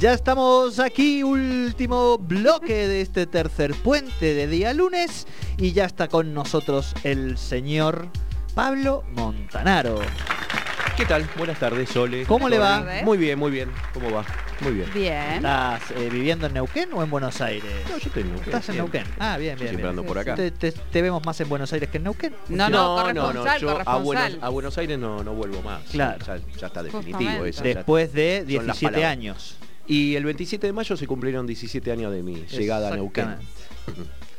Ya estamos aquí, último bloque de este tercer puente de día lunes y ya está con nosotros el señor Pablo Montanaro. ¿Qué tal? Buenas tardes, Sole. ¿Cómo le va? Muy bien, muy bien. ¿Cómo va? Muy bien. Bien. ¿Estás eh, viviendo en Neuquén o en Buenos Aires? No, yo tengo. ¿Estás en Neuquén? Ah, bien, bien. Siempre ando por acá. Te, te- te vemos más en Buenos Aires que en Neuquén? No, no, corresponsal, yo a. Buenos, a Buenos Aires no, no vuelvo más. Claro. Ya, ya está definitivo Justamente. eso. Después de son las 17 palabras. años. Y el 27 de mayo se cumplieron 17 años de mi llegada a Neuquén. Ajá.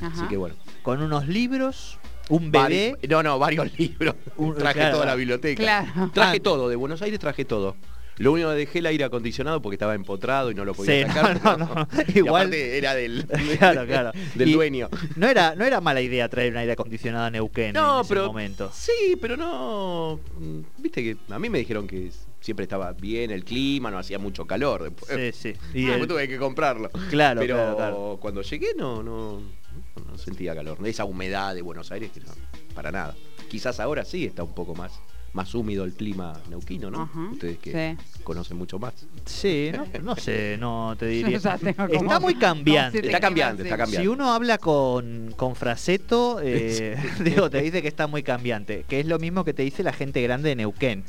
Así que bueno. Con unos libros, un bebé. Vari- no, no, varios libros. Un- traje claro, toda la biblioteca. Claro. Traje Ah. todo, de Buenos Aires traje todo. Lo único que dejé el aire acondicionado porque estaba empotrado y no lo podía Sí, sacar. no, no, no. Igual- era del, Claro, claro. del Y dueño. No era, no era mala idea traer un aire acondicionado a Neuquén No, en ese pero momento. sí, pero no. mm, Viste que a mí me dijeron que siempre estaba bien el clima, no hacía mucho calor. Después, Sí, sí. Y Después el- tuve que comprarlo. Claro, pero claro, claro. cuando llegué no, no, no sentía calor. Esa humedad de Buenos Aires que no, para nada. Quizás ahora sí está un poco más, más húmido el clima neuquino, ¿no? Ajá, Ustedes que sí. conocen mucho más. Sí, no, no sé, no te diría. Ya tengo como- Está muy cambiante. No, sí, Está te cambiante, está cambiante. Si uno habla con, con Fraseto, eh, digo, te dice que está muy cambiante, que es lo mismo que te dice la gente grande de Neuquén.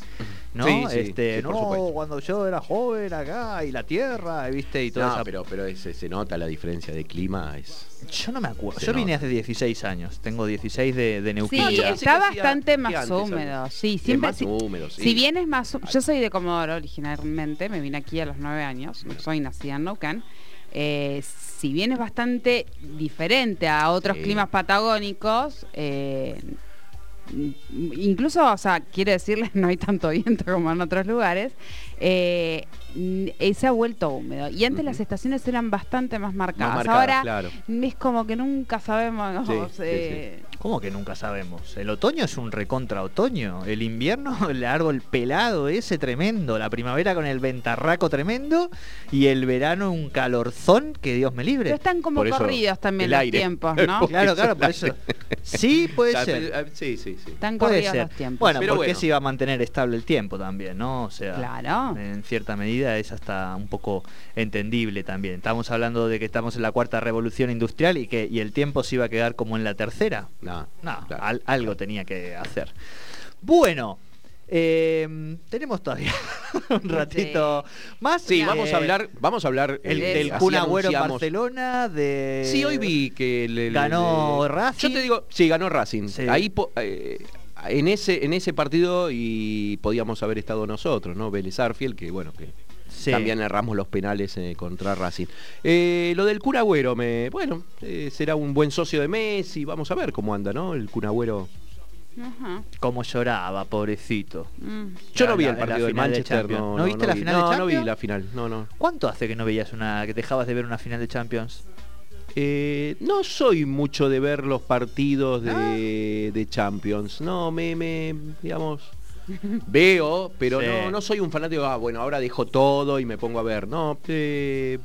¿No? Sí, sí, este, por no, cuando yo era joven acá y la tierra, ¿viste? Y toda No, esa- pero, pero ese- se nota la diferencia de clima. Es... Yo no me acuerdo. Yo vine hace 16 años. Tengo 16 de, de Sí, está bastante más húmedo. Sí, siempre. más si, húmedo, sí. si bien es más. Yo soy de Comodoro originalmente, me vine aquí a los nueve años, no soy nacida en Neuquén. Eh, si bien es bastante diferente a otros Sí. climas patagónicos, eh, incluso, o sea, quiere decirles, no hay tanto viento como en otros lugares, eh, eh, se ha vuelto húmedo. Y antes las estaciones eran bastante más marcadas. Más marcadas, Ahora claro. es como que nunca sabemos. Sí, eh, ¿Cómo que nunca sabemos? El otoño es un recontra otoño. El invierno, el árbol pelado ese tremendo. La primavera con el ventarraco tremendo. Y el verano un calorzón que Dios me libre. Pero están como Por eso, corridos también el los aire. tiempos, ¿no? Porque Claro, eso claro, por eso. Sí, puede ser. eh, Sí, sí, sí. Están Puede corridos ser. los tiempos. Bueno, Pero porque bueno. se iba a mantener estable el tiempo también, ¿no? O sea, Claro. En cierta medida es hasta un poco entendible también. Estamos hablando de que estamos en la cuarta revolución industrial y que y el tiempo se iba a quedar como en la tercera. No, No, claro. al- algo tenía que hacer. Bueno, eh, tenemos todavía un ratito más. Sí, Eh, vamos a hablar, vamos a hablar el, eh, del Kun Agüero en Barcelona, de... Sí, hoy vi que el- el- Ganó Racing. Yo te digo, sí, ganó Racing. Sí. Ahí po- eh, en ese en ese partido y podíamos haber estado nosotros, ¿no? Vélez Arfiel, que bueno, que Sí. también erramos los penales eh, contra Racing. Eh, lo del Kun Agüero, me, bueno, eh, será un buen socio de Messi, vamos a ver cómo anda, ¿no? El Kun Agüero. Ajá. Como lloraba, pobrecito. Mm. Yo no vi la- el la partido del final de Manchester, Champions. no, ¿No viste la vi. final de no, no Champions? vi la final, no, no. ¿Cuánto hace que no veías una, que dejabas de ver una final de Champions? Eh, no soy mucho de ver los partidos Ah. de, de Champions. No, me, me digamos, veo, pero Sí. no, no soy un fanático, ah, bueno, ahora dejo todo y me pongo a ver. No, eh,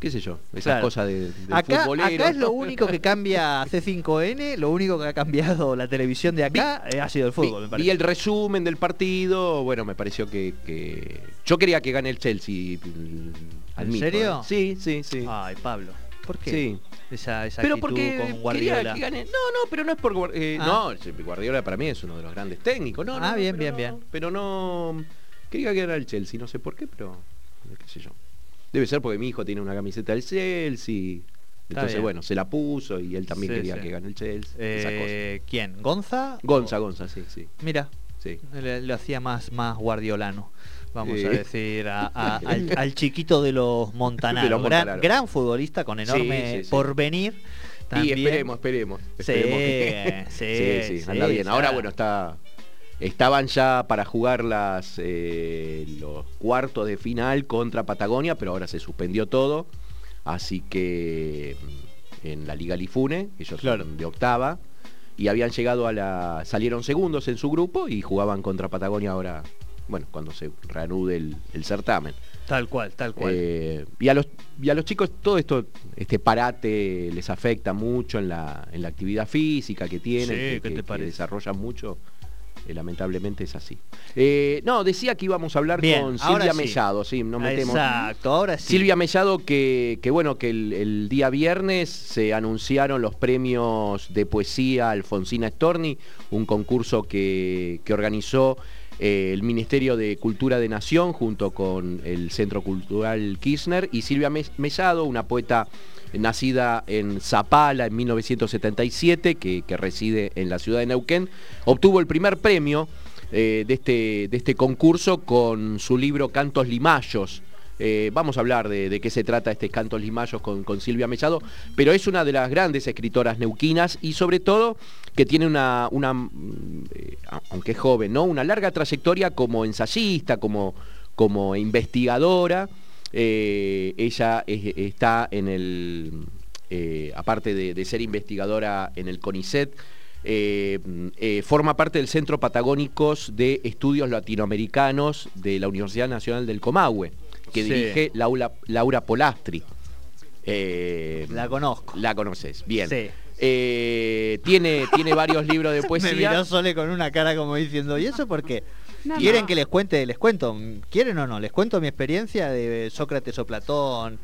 qué sé yo, esas Claro. cosas de, del Acá, futbolero. acá es lo único que cambia C5N, lo único que ha cambiado la televisión de acá eh, ha sido el fútbol, me Vi, parece. vi el resumen del partido, bueno, me pareció que, que- yo quería que gane el Chelsea. mm, admito, serio? ¿eh? Sí, sí, sí. Ay, Pablo, ¿por qué? Sí. Esa, esa Pero porque con Guardiola. que gane. No, no, pero no es por eh, Ah. no, Guardiola para mí es uno de los grandes técnicos. No, Ah, no, bien, bien, no, bien. Pero no quería que ganara el Chelsea, no sé por qué, pero qué sé yo. Debe ser porque mi hijo tiene una camiseta del Chelsea. Entonces, bueno, se la puso y él también Sí, quería sí. que gane el Chelsea. Eh, ¿Quién? ¿Gonza? Gonza, Gonza, sí, sí. Mira, sí. le, le hacía más, más guardiolano. Vamos Sí. a decir a- a- al, al chiquito de los Montanaro. De los Gran, Montanaro. gran futbolista con enorme Sí, sí, sí. porvenir. Y esperemos, esperemos. Esperemos que- sí, sí, sí, anda bien. Ahora, bueno, está. Estaban ya para jugar las eh, los cuartos de final contra Patagonia, pero ahora se suspendió todo. Así que mm, en la Liga Lifune, ellos Claro. son de octava, y habían llegado a la. salieron segundos en su grupo y jugaban contra Patagonia ahora, bueno, cuando se reanude el, el certamen. Tal cual, tal cual. Eh, y, a los, y a los chicos todo esto, este parate les afecta mucho en la, en la actividad física que tienen, Sí, que, ¿qué te que- que parece? desarrollan mucho. eh, lamentablemente es así. Eh, no, decía que íbamos a hablar Bien, con Silvia sí. Mellado, sí, nos metemos. Exacto, ahora sí. Silvia Mellado, que, que bueno, que el, el día viernes se anunciaron los premios de poesía Alfonsina Storni, un concurso que, que organizó eh, el Ministerio de Cultura de Nación junto con el Centro Cultural Kirchner y Silvia Me- Mellado, una poeta nacida en Zapala en 1977, que, que reside en la ciudad de Neuquén, obtuvo el primer premio eh, de, este, de este concurso con su libro Cantos Limayos. Eh, vamos a hablar de, qué se trata este Cantos Limayos con, Silvia Mellado, pero es una de las grandes escritoras neuquinas y sobre todo que tiene una, mm, eh, aunque es joven, ¿no? una larga trayectoria como ensayista, como, como investigadora. Eh, ella es- está en el, aparte de, ser investigadora en el CONICET, forma parte del Centro Patagónicos de Estudios Latinoamericanos de la Universidad Nacional del Comahue, que Sí. dirige Laura, Laura Polastri. Eh, La conozco. La conoces, bien. Sí. Eh, tiene, tiene varios libros de Me poesía. miró Sole con una cara como diciendo, ¿y eso por qué? No, ¿Quieren no. que les cuente? Les cuento. ¿Quieren o no? Les cuento mi experiencia de Sócrates o Platón.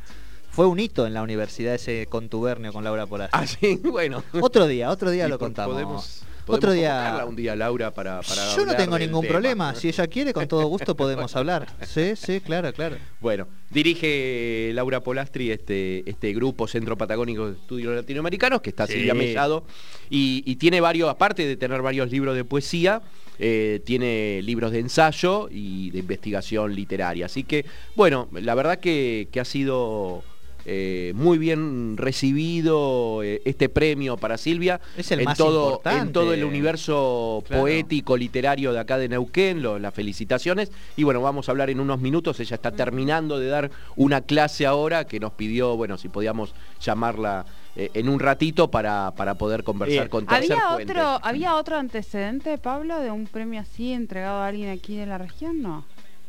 Fue un hito en la universidad ese contubernio con Laura Polastri. Ah, sí, bueno. Otro día, otro día Y lo po- contamos. Podemos, otro día. un día, Laura, para, para Yo no tengo ningún tema. problema. Si ella quiere, con todo gusto podemos hablar. Sí, sí, claro, claro. Bueno, dirige Laura Polastri este, este grupo Centro Patagónico de Estudios Latinoamericanos, que está Sí. Silvia Mellado, y, y tiene varios, aparte de tener varios libros de poesía, eh, tiene libros de ensayo y de investigación literaria. Así que, bueno, la verdad que, que ha sido eh, muy bien recibido eh, este premio para Silvia Es el en más todo, importante. en todo el universo Claro. poético, literario de acá de Neuquén, lo- las felicitaciones. Y bueno, vamos a hablar en unos minutos, ella está terminando de dar una clase ahora que nos pidió, bueno, si podíamos llamarla eh, en un ratito para, para poder conversar Bien. con Tercer ¿Había otro, ¿Había otro antecedente, Pablo, de un premio así entregado a alguien aquí de la región? No.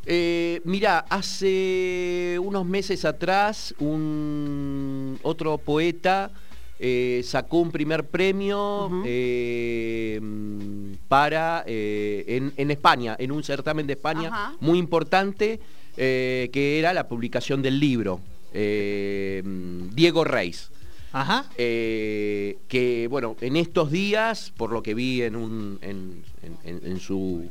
Eh, mira, hace unos meses atrás un otro poeta eh, sacó un primer premio eh, para eh, en, en España, en un certamen de España Ajá. muy importante, que era la publicación del libro. Diego Reis. Ajá. Que bueno, en estos días, por lo que vi en, un, en, en- en- en su,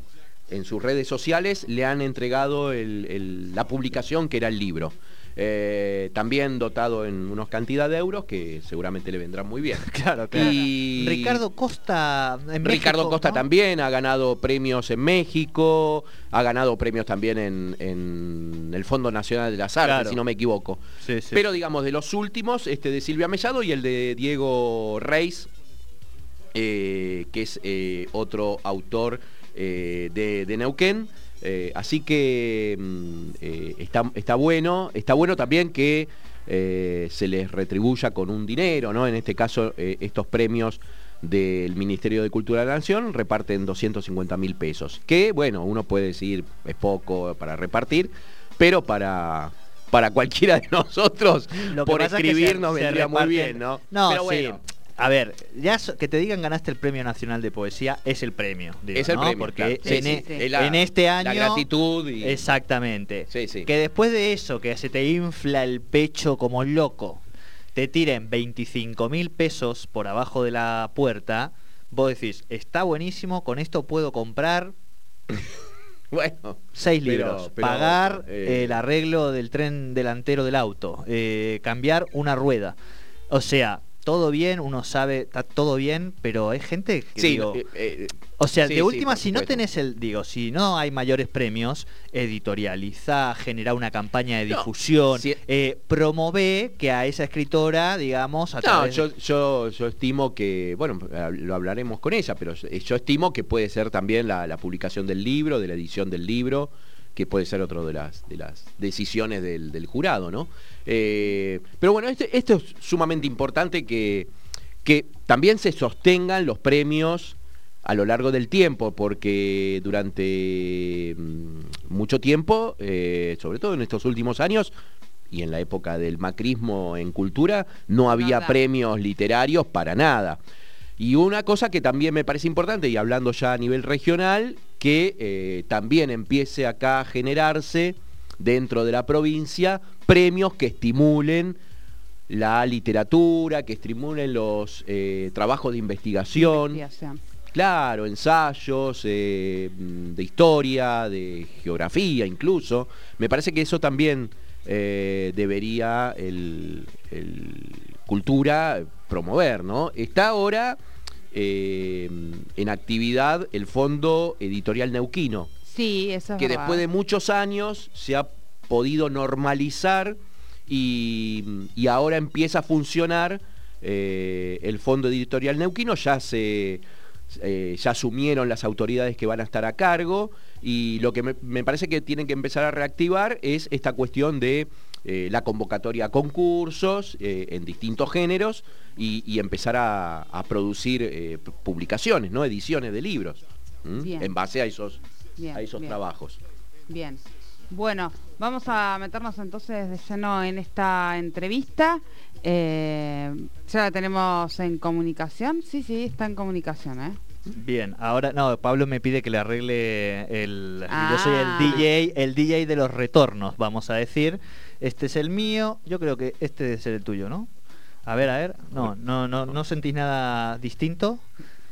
en sus redes sociales, le han entregado el- el- la publicación que era el libro. Eh, también dotado en unos cantidad de euros que seguramente le vendrán muy bien. Claro, claro. Y Ricardo Costa. en Ricardo México, Costa ¿no? también ha ganado premios en México, ha ganado premios también en, en el Fondo Nacional de las Artes, Claro. si no me equivoco. Sí, sí. Pero digamos, de los últimos, este de Silvia Mellado y el de Diego Reis, eh, que es eh, otro autor eh, de, de Neuquén. Eh, así que mm, eh, está, está bueno, está bueno también que se les retribuya con un dinero, ¿no? En este caso, estos premios del Ministerio de Cultura de la Nación reparten 250 mil pesos. Que, bueno, uno puede decir es poco para repartir, pero para, para cualquiera de nosotros, Lo por pasa es que escribir vendría muy bien, ¿no? No, Pero sí. A ver, ya so- que te digan ganaste el Premio Nacional de Poesía es el premio. digo, es el ¿no? premio. Porque claro. Sí, en, sí, e- sí. es la- en este año. La gratitud y... Exactamente. Sí, sí. Que después de eso, que se te infla el pecho como loco, te tiren 25 mil pesos por abajo de la puerta, vos decís, está buenísimo, con esto puedo comprar Bueno, seis Pero- libros, pero, pagar eh, el arreglo del tren delantero del auto, eh, cambiar una rueda. O sea, todo bien, uno sabe, está todo bien, pero hay gente que sí, digo, eh, eh, o sea, sí, de última, si no tenés el, digo, si no hay mayores premios, editorializa, genera una campaña de No, difusión, si- eh, promove que a esa escritora, digamos, a No, través yo, yo, yo estimo que, bueno, lo hablaremos con ella, pero yo yo estimo que puede ser también la, la publicación del libro, de la edición del libro, que puede ser otro de las, de las decisiones del, del jurado, ¿no? Eh, pero bueno, este- esto es sumamente importante que, que también se sostengan los premios a lo largo del tiempo, porque durante mm, mucho tiempo, eh, sobre todo en estos últimos años, y en la época del macrismo en cultura, no había premios literarios para nada. Y una cosa que también me parece importante, y hablando ya a nivel regional, que eh, también empiece acá a generarse dentro de la provincia premios que estimulen la literatura, que estimulen los eh, trabajos de investigación. Claro, ensayos eh, de historia, de geografía incluso. Me parece que eso también debería el, cultura promover, ¿no? Está ahora eh, en actividad el Fondo Editorial Neuquino. Sí, eso es Que después de muchos años se ha podido normalizar y, ahora empieza a funcionar eh, el Fondo Editorial Neuquino, ya se... Eh, ya asumieron las autoridades que van a estar a cargo y lo que me parece que tienen que empezar a reactivar es esta cuestión de eh, la convocatoria a concursos eh, en distintos géneros y, empezar a, producir eh, publicaciones, ¿no? ediciones de libros, en base a esos, a esos trabajos. Bien. Bueno, vamos a meternos entonces de lleno en esta entrevista. ya la tenemos en comunicación. Sí, sí, está en comunicación, ¿eh? Bien, ahora no, Pablo me pide que le arregle el. Yo soy el ah. DJ, el DJ de los retornos, vamos a decir. Este es el mío, yo creo que este debe ser el tuyo, ¿no? A ver, a ver. No, no, no, no sentís nada distinto.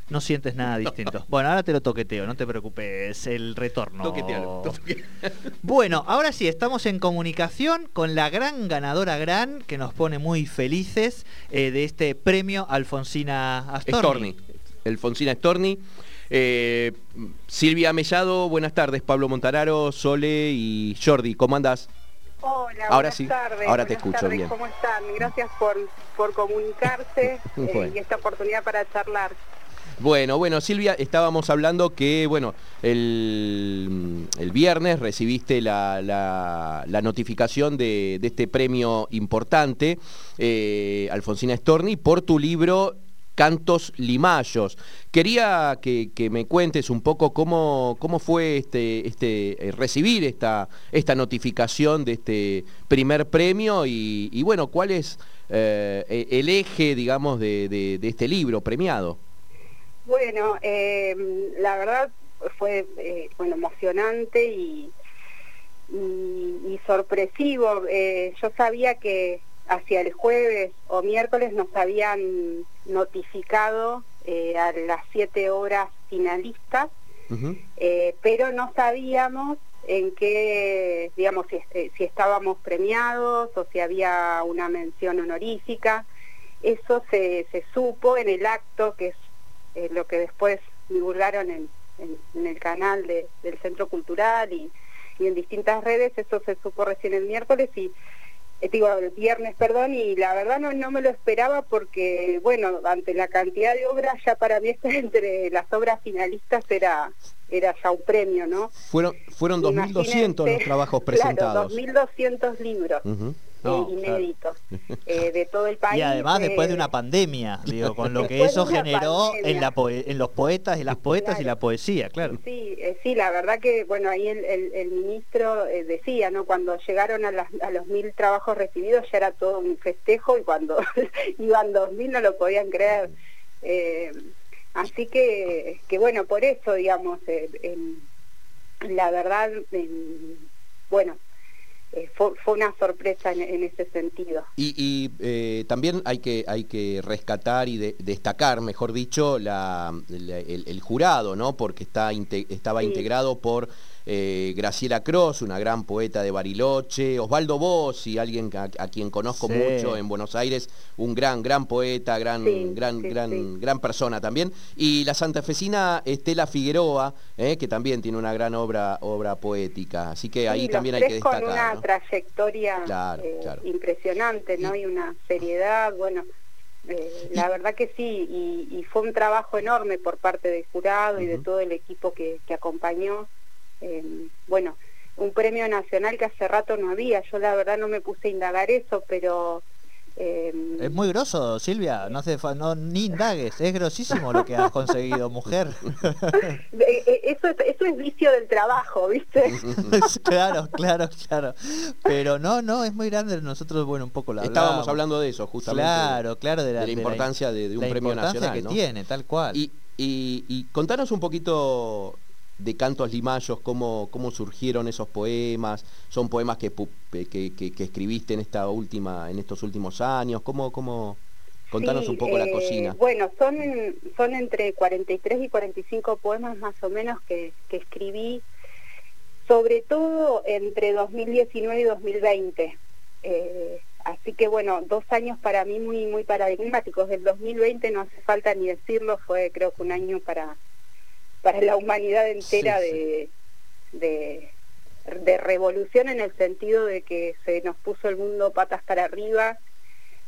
No sientes nada distinto. Bueno, ahora te lo toqueteo, no te preocupes, el retorno. bueno, ahora sí, estamos en comunicación con la gran ganadora gran, que nos pone muy felices eh, de este premio Alfonsina Astorni. Alfonsina Storni. Eh, Silvia Mellado, buenas tardes. Pablo Montararo, Sole y Jordi, ¿cómo andás? Hola, ahora buenas sí, tardes. Ahora te escucho bien. ¿Cómo están? Gracias por, por comunicarse eh, y esta oportunidad para charlar. Bueno, bueno, Silvia, estábamos hablando que, bueno, el, viernes recibiste la, notificación de, este premio importante, eh, Alfonsina Storni, por tu libro Cantos Limayos. Quería que, me cuentes un poco cómo, cómo fue este, este, eh, recibir esta, esta notificación de este primer premio y, bueno, cuál es eh, e, el eje, digamos, de, este libro premiado. Bueno, eh, la verdad fue bueno, emocionante y sorpresivo. yo sabía que hacia el jueves o miércoles nos habían notificado eh, a las siete horas finalistas, eh, pero no sabíamos en qué, digamos, eh, si, estábamos premiados o si había una mención honorífica. Eso se, se supo en el acto, que es lo que después divulgaron en, el canal del Centro Cultural y, y en distintas redes, eso se supo recién el miércoles y eh, digo, el viernes, perdón, y la verdad no, no me lo esperaba porque, bueno, ante la cantidad de obras, ya para mí estar entre las obras finalistas era era ya un premio, ¿no? Fueron fueron 2.200 los trabajos presentados. Claro, 2.200 libros inéditos eh, de todo el país. Y además después de una pandemia, digo, con lo que eso generó en, la en los poetas y las poetas y la poesía, claro. Sí, eh, sí, la verdad que, bueno, ahí el, ministro eh, decía, ¿no? Cuando llegaron a, a los mil trabajos recibidos ya era todo un festejo y cuando iban dos mil no lo podían creer. así que, que, bueno, por eso, digamos, la verdad, bueno, eh, fue, una sorpresa en, ese sentido. Y, eh, también hay que, hay que rescatar y destacar, mejor dicho, la, el, jurado, ¿no? Porque está, estaba integrado por eh, Graciela Cross, una gran poeta de Bariloche, Osvaldo Bossi, alguien a, quien conozco mucho en Buenos Aires, un gran, gran poeta, gran, gran, gran, gran persona también, y la santafesina Estela Figueroa, eh, que también tiene una gran obra, obra poética, así que ahí también hay que destacar. Con una trayectoria eh, impresionante, ¿no? Y una seriedad, bueno. la verdad que sí, y, fue un trabajo enorme por parte del jurado y de todo el equipo que acompañó bueno, un premio nacional que hace rato no había. Yo la verdad no me puse a indagar eso, pero Em, Es muy grosso, Silvia, no hace fa- no, ni indagues, es grosísimo lo que has conseguido, mujer. eh, eso, es, eso es vicio del trabajo, ¿viste? claro, claro, claro. Pero no, no, es muy grande, nosotros, bueno, un poco la Estábamos hablando de eso, justamente. Claro, claro, de la, de la importancia de, de un la premio importancia nacional. que ¿no? tiene, tal cual. Y, y- y contanos un poquito de Cantos Limayos, cómo, cómo surgieron esos poemas, son poemas que, que, que- que escribiste en esta última, en estos últimos años, cómo, cómo, contanos Sí, un poco la eh, cocina. Bueno, son, son entre 43 y 45 poemas más o menos que, que escribí, sobre todo entre 2019 y 2020. Eh, así que bueno, dos años para mí muy muy paradigmáticos. El 2020 no hace falta ni decirlo, fue creo que un año para, para la humanidad entera Sí, de, de, de revolución en el sentido de que se nos puso el mundo patas para arriba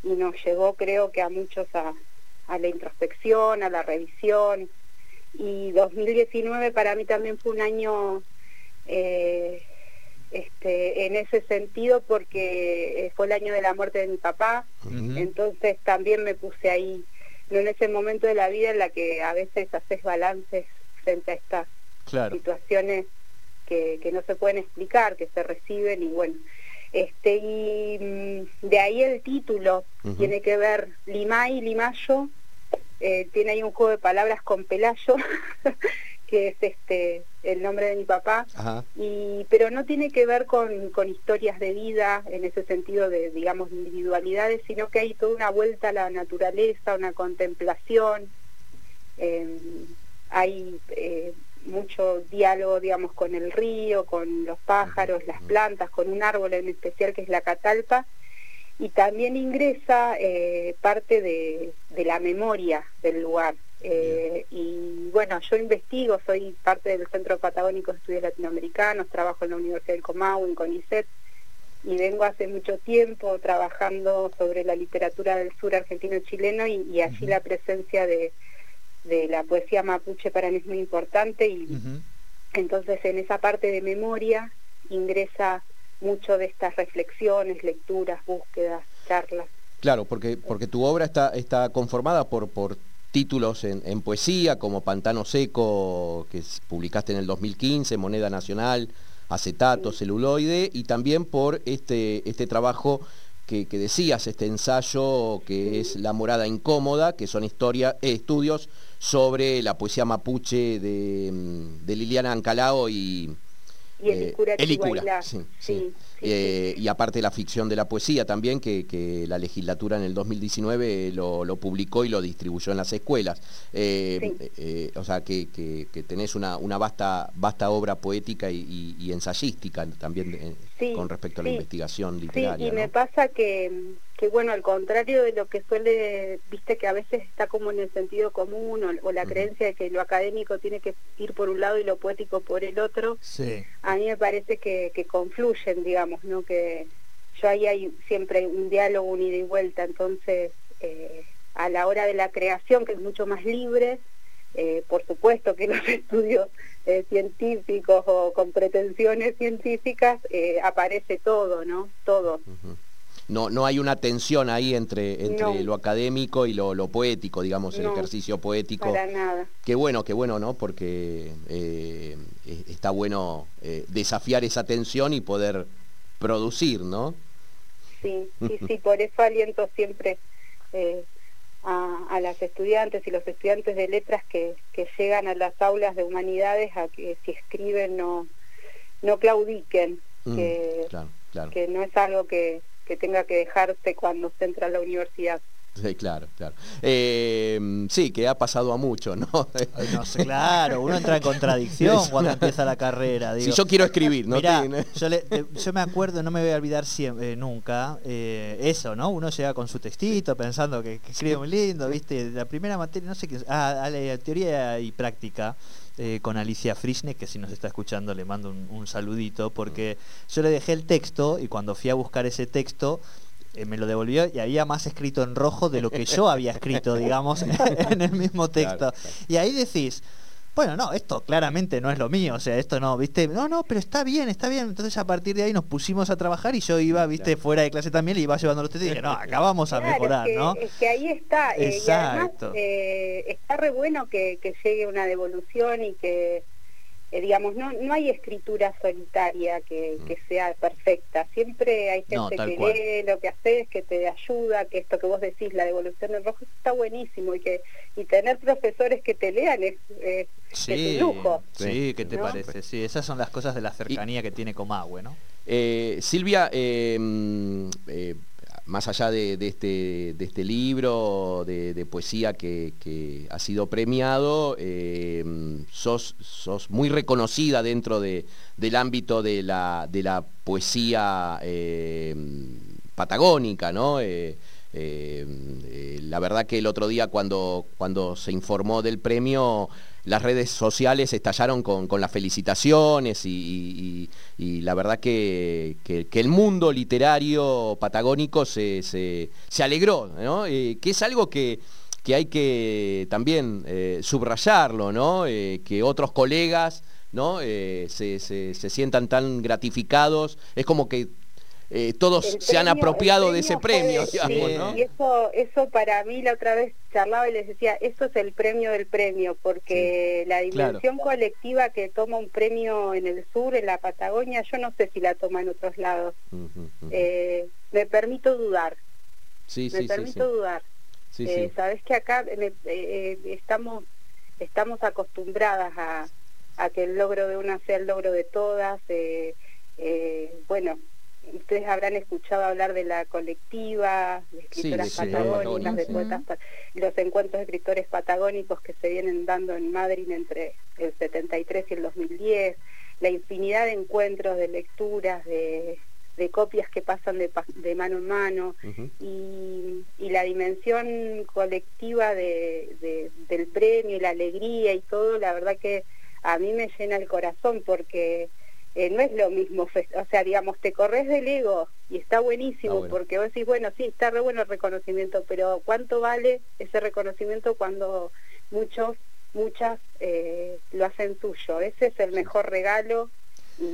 y nos llevó creo que a muchos a, a la introspección, a la revisión. Y 2019 para mí también fue un año eh, este, en ese sentido porque eh, fue el año de la muerte de mi papá, entonces también me puse ahí, no en ese momento de la vida en la que a veces haces balances frente a estas Claro. situaciones que, que no se pueden explicar, que se reciben y bueno. Este, y mm, de ahí el título tiene que ver Limay, Limayo, eh, tiene ahí un juego de palabras con Pelayo, que es este el nombre de mi papá, Ajá. y pero no tiene que ver con, con historias de vida en ese sentido de digamos individualidades sino que hay toda una vuelta a la naturaleza una contemplación eh, hay eh, mucho diálogo digamos con el río con los pájaros las plantas con un árbol en especial que es la catalpa y también ingresa eh, parte de, de la memoria del lugar. Eh, y bueno, yo investigo, soy parte del Centro Patagónico de Estudios Latinoamericanos, trabajo en la Universidad del Comahue, en CONICET, y vengo hace mucho tiempo trabajando sobre la literatura del sur argentino-chileno y, y allí la presencia de, de la poesía mapuche para mí es muy importante y, entonces en esa parte de memoria ingresa mucho de estas reflexiones, lecturas, búsquedas, charlas. Claro, porque, porque tu obra está, está conformada por, por títulos en, en poesía, como Pantano Seco, que publicaste en el 2015, Moneda Nacional, Acetato, Celuloide, y también por este, este trabajo que, que decías, este ensayo que es La Morada Incómoda, que son historia, eh, estudios sobre la poesía mapuche de, mm, de Liliana Ancalao y, Y el eh, Icura Elicura, Chihuahua. sí, sí. sí, sí, Eh, y aparte la ficción de la poesía también, que, que la legislatura en el 2019 lo, lo publicó y lo distribuyó en las escuelas. Eh, eh, o sea, que, que- que tenés una, una vasta, vasta obra poética y, y- y ensayística también eh, Sí, con respecto a la sí. investigación Sí, literaria. y ¿no? me pasa que, que, bueno, al contrario de lo que suele, viste que a veces está como en el sentido común o, o la creencia de que lo académico tiene que ir por un lado y lo poético por el otro, Sí. a mí me parece que, que confluyen, digamos, ¿no? Que yo ahí hay siempre un diálogo, un ida y vuelta, entonces eh, a la hora de la creación, que es mucho más libre, eh, por supuesto que los estudios eh, científicos o con pretensiones científicas eh, aparece todo, ¿no? Todo. No, no hay una tensión ahí entre, entre No. lo académico y lo, lo poético, digamos, el ejercicio poético. Para nada. Qué bueno, qué bueno, ¿no? Porque está bueno desafiar esa tensión y poder producir, ¿no? Sí, sí, sí, por eso aliento siempre a, a las estudiantes y los estudiantes de letras que, que llegan a las aulas de humanidades a que si escriben no, no claudiquen, Mm, que, claro, claro. que no es algo que, que tenga que dejarse cuando se entra a la universidad. Sí, claro, claro. Eh, sí, que ha pasado a mucho, ¿no? No sé, claro, uno entra en contradicción cuando empieza la carrera. si yo quiero escribir, ¿no? Mirá, tiene- yo, le- yo me acuerdo, no me voy a olvidar siempre, nunca, eh, eso, ¿no? Uno llega con su textito pensando que, que escribe muy lindo, ¿viste? La primera materia, no sé qué, ah, la teoría y práctica. eh, con Alicia Frischne, que si nos está escuchando le mando un, un saludito, porque yo le dejé el texto y cuando fui a buscar ese texto eh, me lo devolvió y había más escrito en rojo de lo que yo había escrito, digamos, en el mismo texto. Claro, claro. Y ahí decís, bueno, no, esto claramente no es lo mío, o sea, esto no, viste, no, no, pero está bien, está bien. Entonces a partir de ahí nos pusimos a trabajar y yo iba, viste, fuera de clase también y iba llevando los textos y dije, no, acá vamos a Claro, mejorar, es que, ¿no? es que ahí está. eh, y además eh, está re bueno que, que llegue una devolución y que, eh, digamos, no, no hay escritura solitaria que, que sea perfecta. Siempre hay No, gente tal que cual. lee lo que haces, que te ayuda, que esto que vos decís, la devolución del rojo, está buenísimo. Y que y tener profesores que te lean es, es, Sí, es un lujo. sí, ¿qué te ¿No? parece? Sí, esas son las cosas de la cercanía que tiene Comahue, ¿no? Eh, Silvia, eh, mm, eh, más allá este, de este libro de, poesía que, ha sido premiado, eh, sos, muy reconocida dentro de- del ámbito de la, poesía eh, patagónica, ¿no? Eh, la verdad que el otro día cuando se informó del premio, las redes sociales estallaron con, con las felicitaciones y, la verdad que, que- el mundo literario patagónico se, se- alegró, ¿no? Eh, que es algo que, que hay que también eh, subrayarlo, ¿no? Eh, que otros colegas ¿no? Se, se- se sientan tan gratificados. Es como que eh, todos se han apropiado de ese premio fue- digamos, sí, ¿no? Y eso, eso para mí la otra vez charlaba y les decía, eso es el premio del premio, porque la dimensión colectiva que toma un premio en el sur, en la Patagonia, yo no sé si la toma en otros lados. Eh, me permito dudar, sí, me sí, sí, permito sí. dudar. Sí, Eh, sí. Sabes que acá me- eh, estamos estamos acostumbradas a, a que el logro de una sea el logro de todas. eh, eh, bueno, ustedes habrán escuchado hablar de la colectiva, de escritoras sí, patagónicas, patagónicas, de poetas, los encuentros de escritores patagónicos que se vienen dando en Madrid entre el 73 y el 2010, la infinidad de encuentros, de lecturas, de, de copias que pasan de, mano en mano y, y la dimensión colectiva de, de- del premio y la alegría y todo, la verdad que a mí me llena el corazón porque eh, no es lo mismo, o sea, digamos, te corres del ego y está buenísimo Ah, bueno. porque vos decís, bueno, sí, está re bueno el reconocimiento, pero ¿cuánto vale ese reconocimiento cuando muchos, muchas eh, lo hacen suyo? Ese es el mejor regalo y,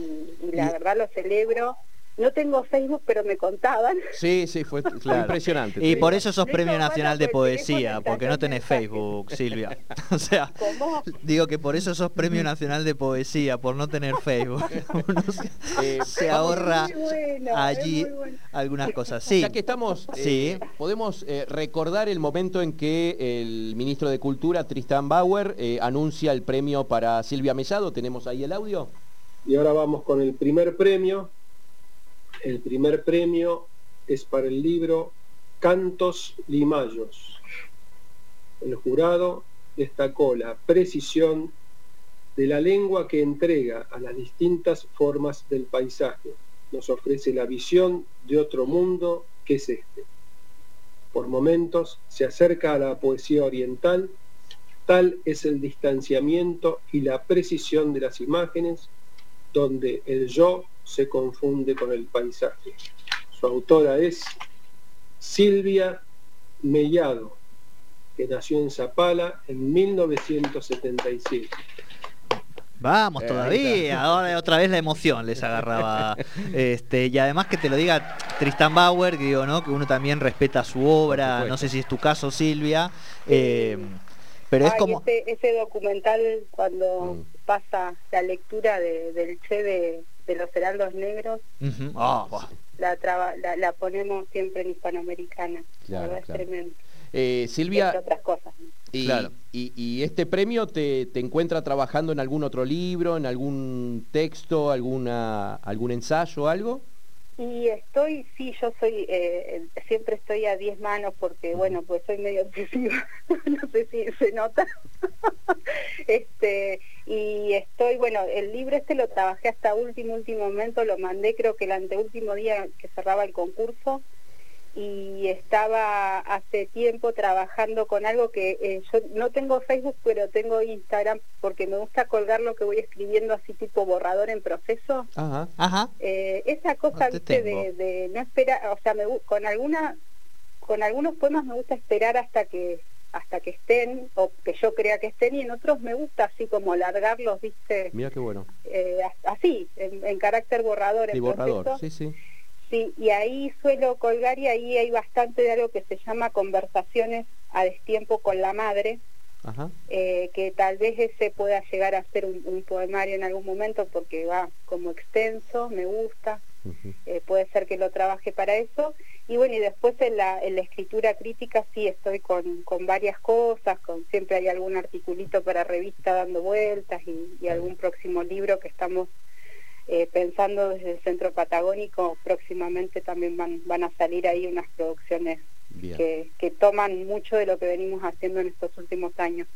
y la Y- verdad lo celebro. No tengo Facebook, pero me contaban. Sí, sí, fue, impresionante. Y por eso sos De Premio Nacional de Poesía, porque no tenés. Facebook, Silvia. O sea, ¿Cómo? digo que por eso sos Premio Nacional de Poesía, por no tener Facebook. Uno se, Eh, se ahorra bueno, allí bueno. algunas cosas. Sí, Ya que estamos, eh, Sí. podemos eh, recordar el momento en que el ministro de Cultura, Tristan Bauer, eh, anuncia el premio para Silvia Mellado. ¿Tenemos ahí el audio? Y ahora vamos con el primer premio. El primer premio es para el libro Cantos Limayos. El jurado destacó la precisión de la lengua que entrega a las distintas formas del paisaje. Nos ofrece la visión de otro mundo que es este. Por momentos se acerca a la poesía oriental, tal es el distanciamiento y la precisión de las imágenes donde el yo se confunde con el paisaje. Su autora es Silvia Mellado, que nació en Zapala en 1977. vamos Eh, todavía. Ahora otra vez la emoción les agarraba. Este, y además que te lo diga Tristan Bauer, que digo, ¿no? Que uno también respeta su obra. No sé si es tu caso, Silvia. eh, pero es Ay, como. ese, ese documental cuando Mm. pasa la lectura de- del Che de, de los Heraldos Negros, Ujú. Ah, buah. la, traba- la, la ponemos siempre en Hispanoamericana. Claro, la verdad claro. es tremendo. Eh, Entre Silvia, otras cosas. ¿no? y, Claro. y- y este premio te, te encuentra trabajando en algún otro libro, en algún texto, alguna, algún ensayo, algo? Y estoy, sí, yo soy, eh, siempre estoy a 10 manos porque, bueno, pues soy medio obsesiva, no sé si se nota. este Y estoy, bueno, el libro este lo trabajé hasta último, último momento, lo mandé creo que el anteúltimo día que cerraba el concurso y estaba hace tiempo trabajando con algo que eh, yo no tengo Facebook, pero tengo Instagram porque me gusta colgar lo que voy escribiendo así tipo borrador en proceso. Ajá. Ajá. Eh, esa cosa No te ¿viste? de, de no esperar, o sea, me, con alguna con algunos poemas me gusta esperar hasta que hasta que estén o que yo crea que estén y en otros me gusta así como alargarlos, viste, Mira qué bueno. eh, así, en, en carácter borrador. En borrador, proceso. sí, sí. Sí, y ahí suelo colgar y ahí hay bastante de algo que se llama conversaciones a destiempo con la madre, Ajá. eh, que tal vez ese pueda llegar a ser un, un poemario en algún momento porque va como extenso, me gusta, eh, puede ser que lo trabaje para eso. Y bueno, y después en la, en la escritura crítica sí estoy con, con varias cosas, con siempre hay algún articulito para revista dando vueltas y, y algún próximo libro que estamos eh, pensando desde el Centro Patagónico, próximamente también van, van a salir ahí unas producciones que, que toman mucho de lo que venimos haciendo en estos últimos años.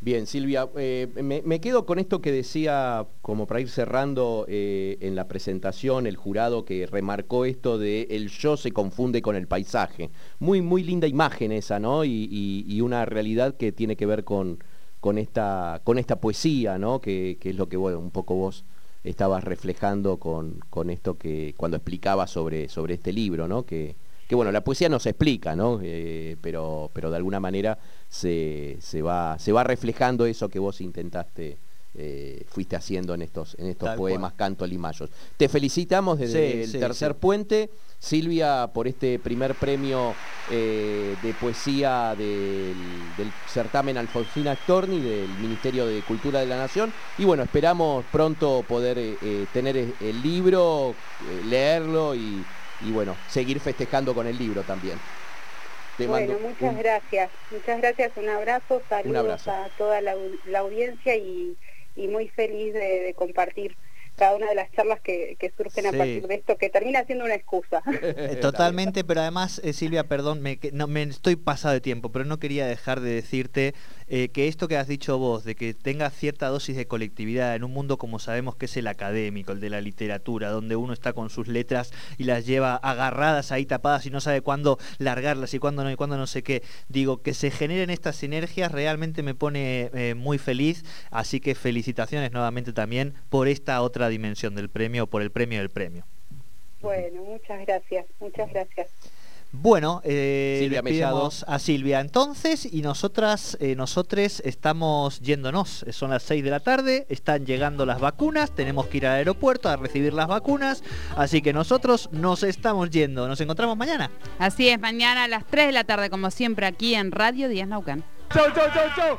Bien, Silvia, eh, me, me quedo con esto que decía, como para ir cerrando eh, en la presentación, el jurado que remarcó esto de el yo se confunde con el paisaje. Muy, muy linda imagen esa, ¿no? Y, y- y una realidad que tiene que ver con, con, esta, con esta poesía, ¿no? Que, que es lo que, bueno, un poco vos estabas reflejando con, con esto que cuando explicabas sobre, sobre este libro, ¿no? Que, que bueno, la poesía no se explica, ¿no? Eh, pero, pero de alguna manera se, se, va, se va reflejando eso que vos intentaste, eh, fuiste haciendo en estos, en estos Tal poemas, cual. cantos limayos. Te felicitamos desde Sí, el sí, tercer sí. puente, Silvia, por este primer premio eh, de poesía del, del certamen Alfonsina Storni del Ministerio de Cultura de la Nación. Y bueno, esperamos pronto poder eh, tener el libro, eh, leerlo y, y bueno, seguir festejando con el libro también. Te bueno, mando muchas un- gracias. Muchas gracias, un abrazo, saludos abrazo. a toda la audiencia y, y muy feliz de, de compartir cada una de las charlas que, que surgen a partir de esto, que termina siendo una excusa. Eh, Totalmente, pero además, eh, Silvia, perdón, me, que- no, me estoy pasado de tiempo, pero no quería dejar de decirte eh, que esto que has dicho vos, de que tenga cierta dosis de colectividad en un mundo como sabemos que es el académico, el de la literatura, donde uno está con sus letras y las lleva agarradas ahí tapadas y no sabe cuándo largarlas y cuándo no y cuándo no sé qué. Digo, que se generen estas sinergias realmente me pone eh, muy feliz, así que felicitaciones nuevamente también por esta otra dimensión del premio, por el premio del premio. bueno, muchas gracias, muchas gracias. Bueno, eh, Silvia despedimos a Silvia entonces y nosotras, eh, nosotres estamos yéndonos. Eh, Son las 6 de la tarde, están llegando las vacunas, tenemos que ir al aeropuerto a recibir las vacunas, así que nosotros nos estamos yendo. Nos encontramos mañana. Así es, mañana a las 3 de la tarde, como siempre, aquí en Radio Díaz Naucan. Chau, chau, chau, chau.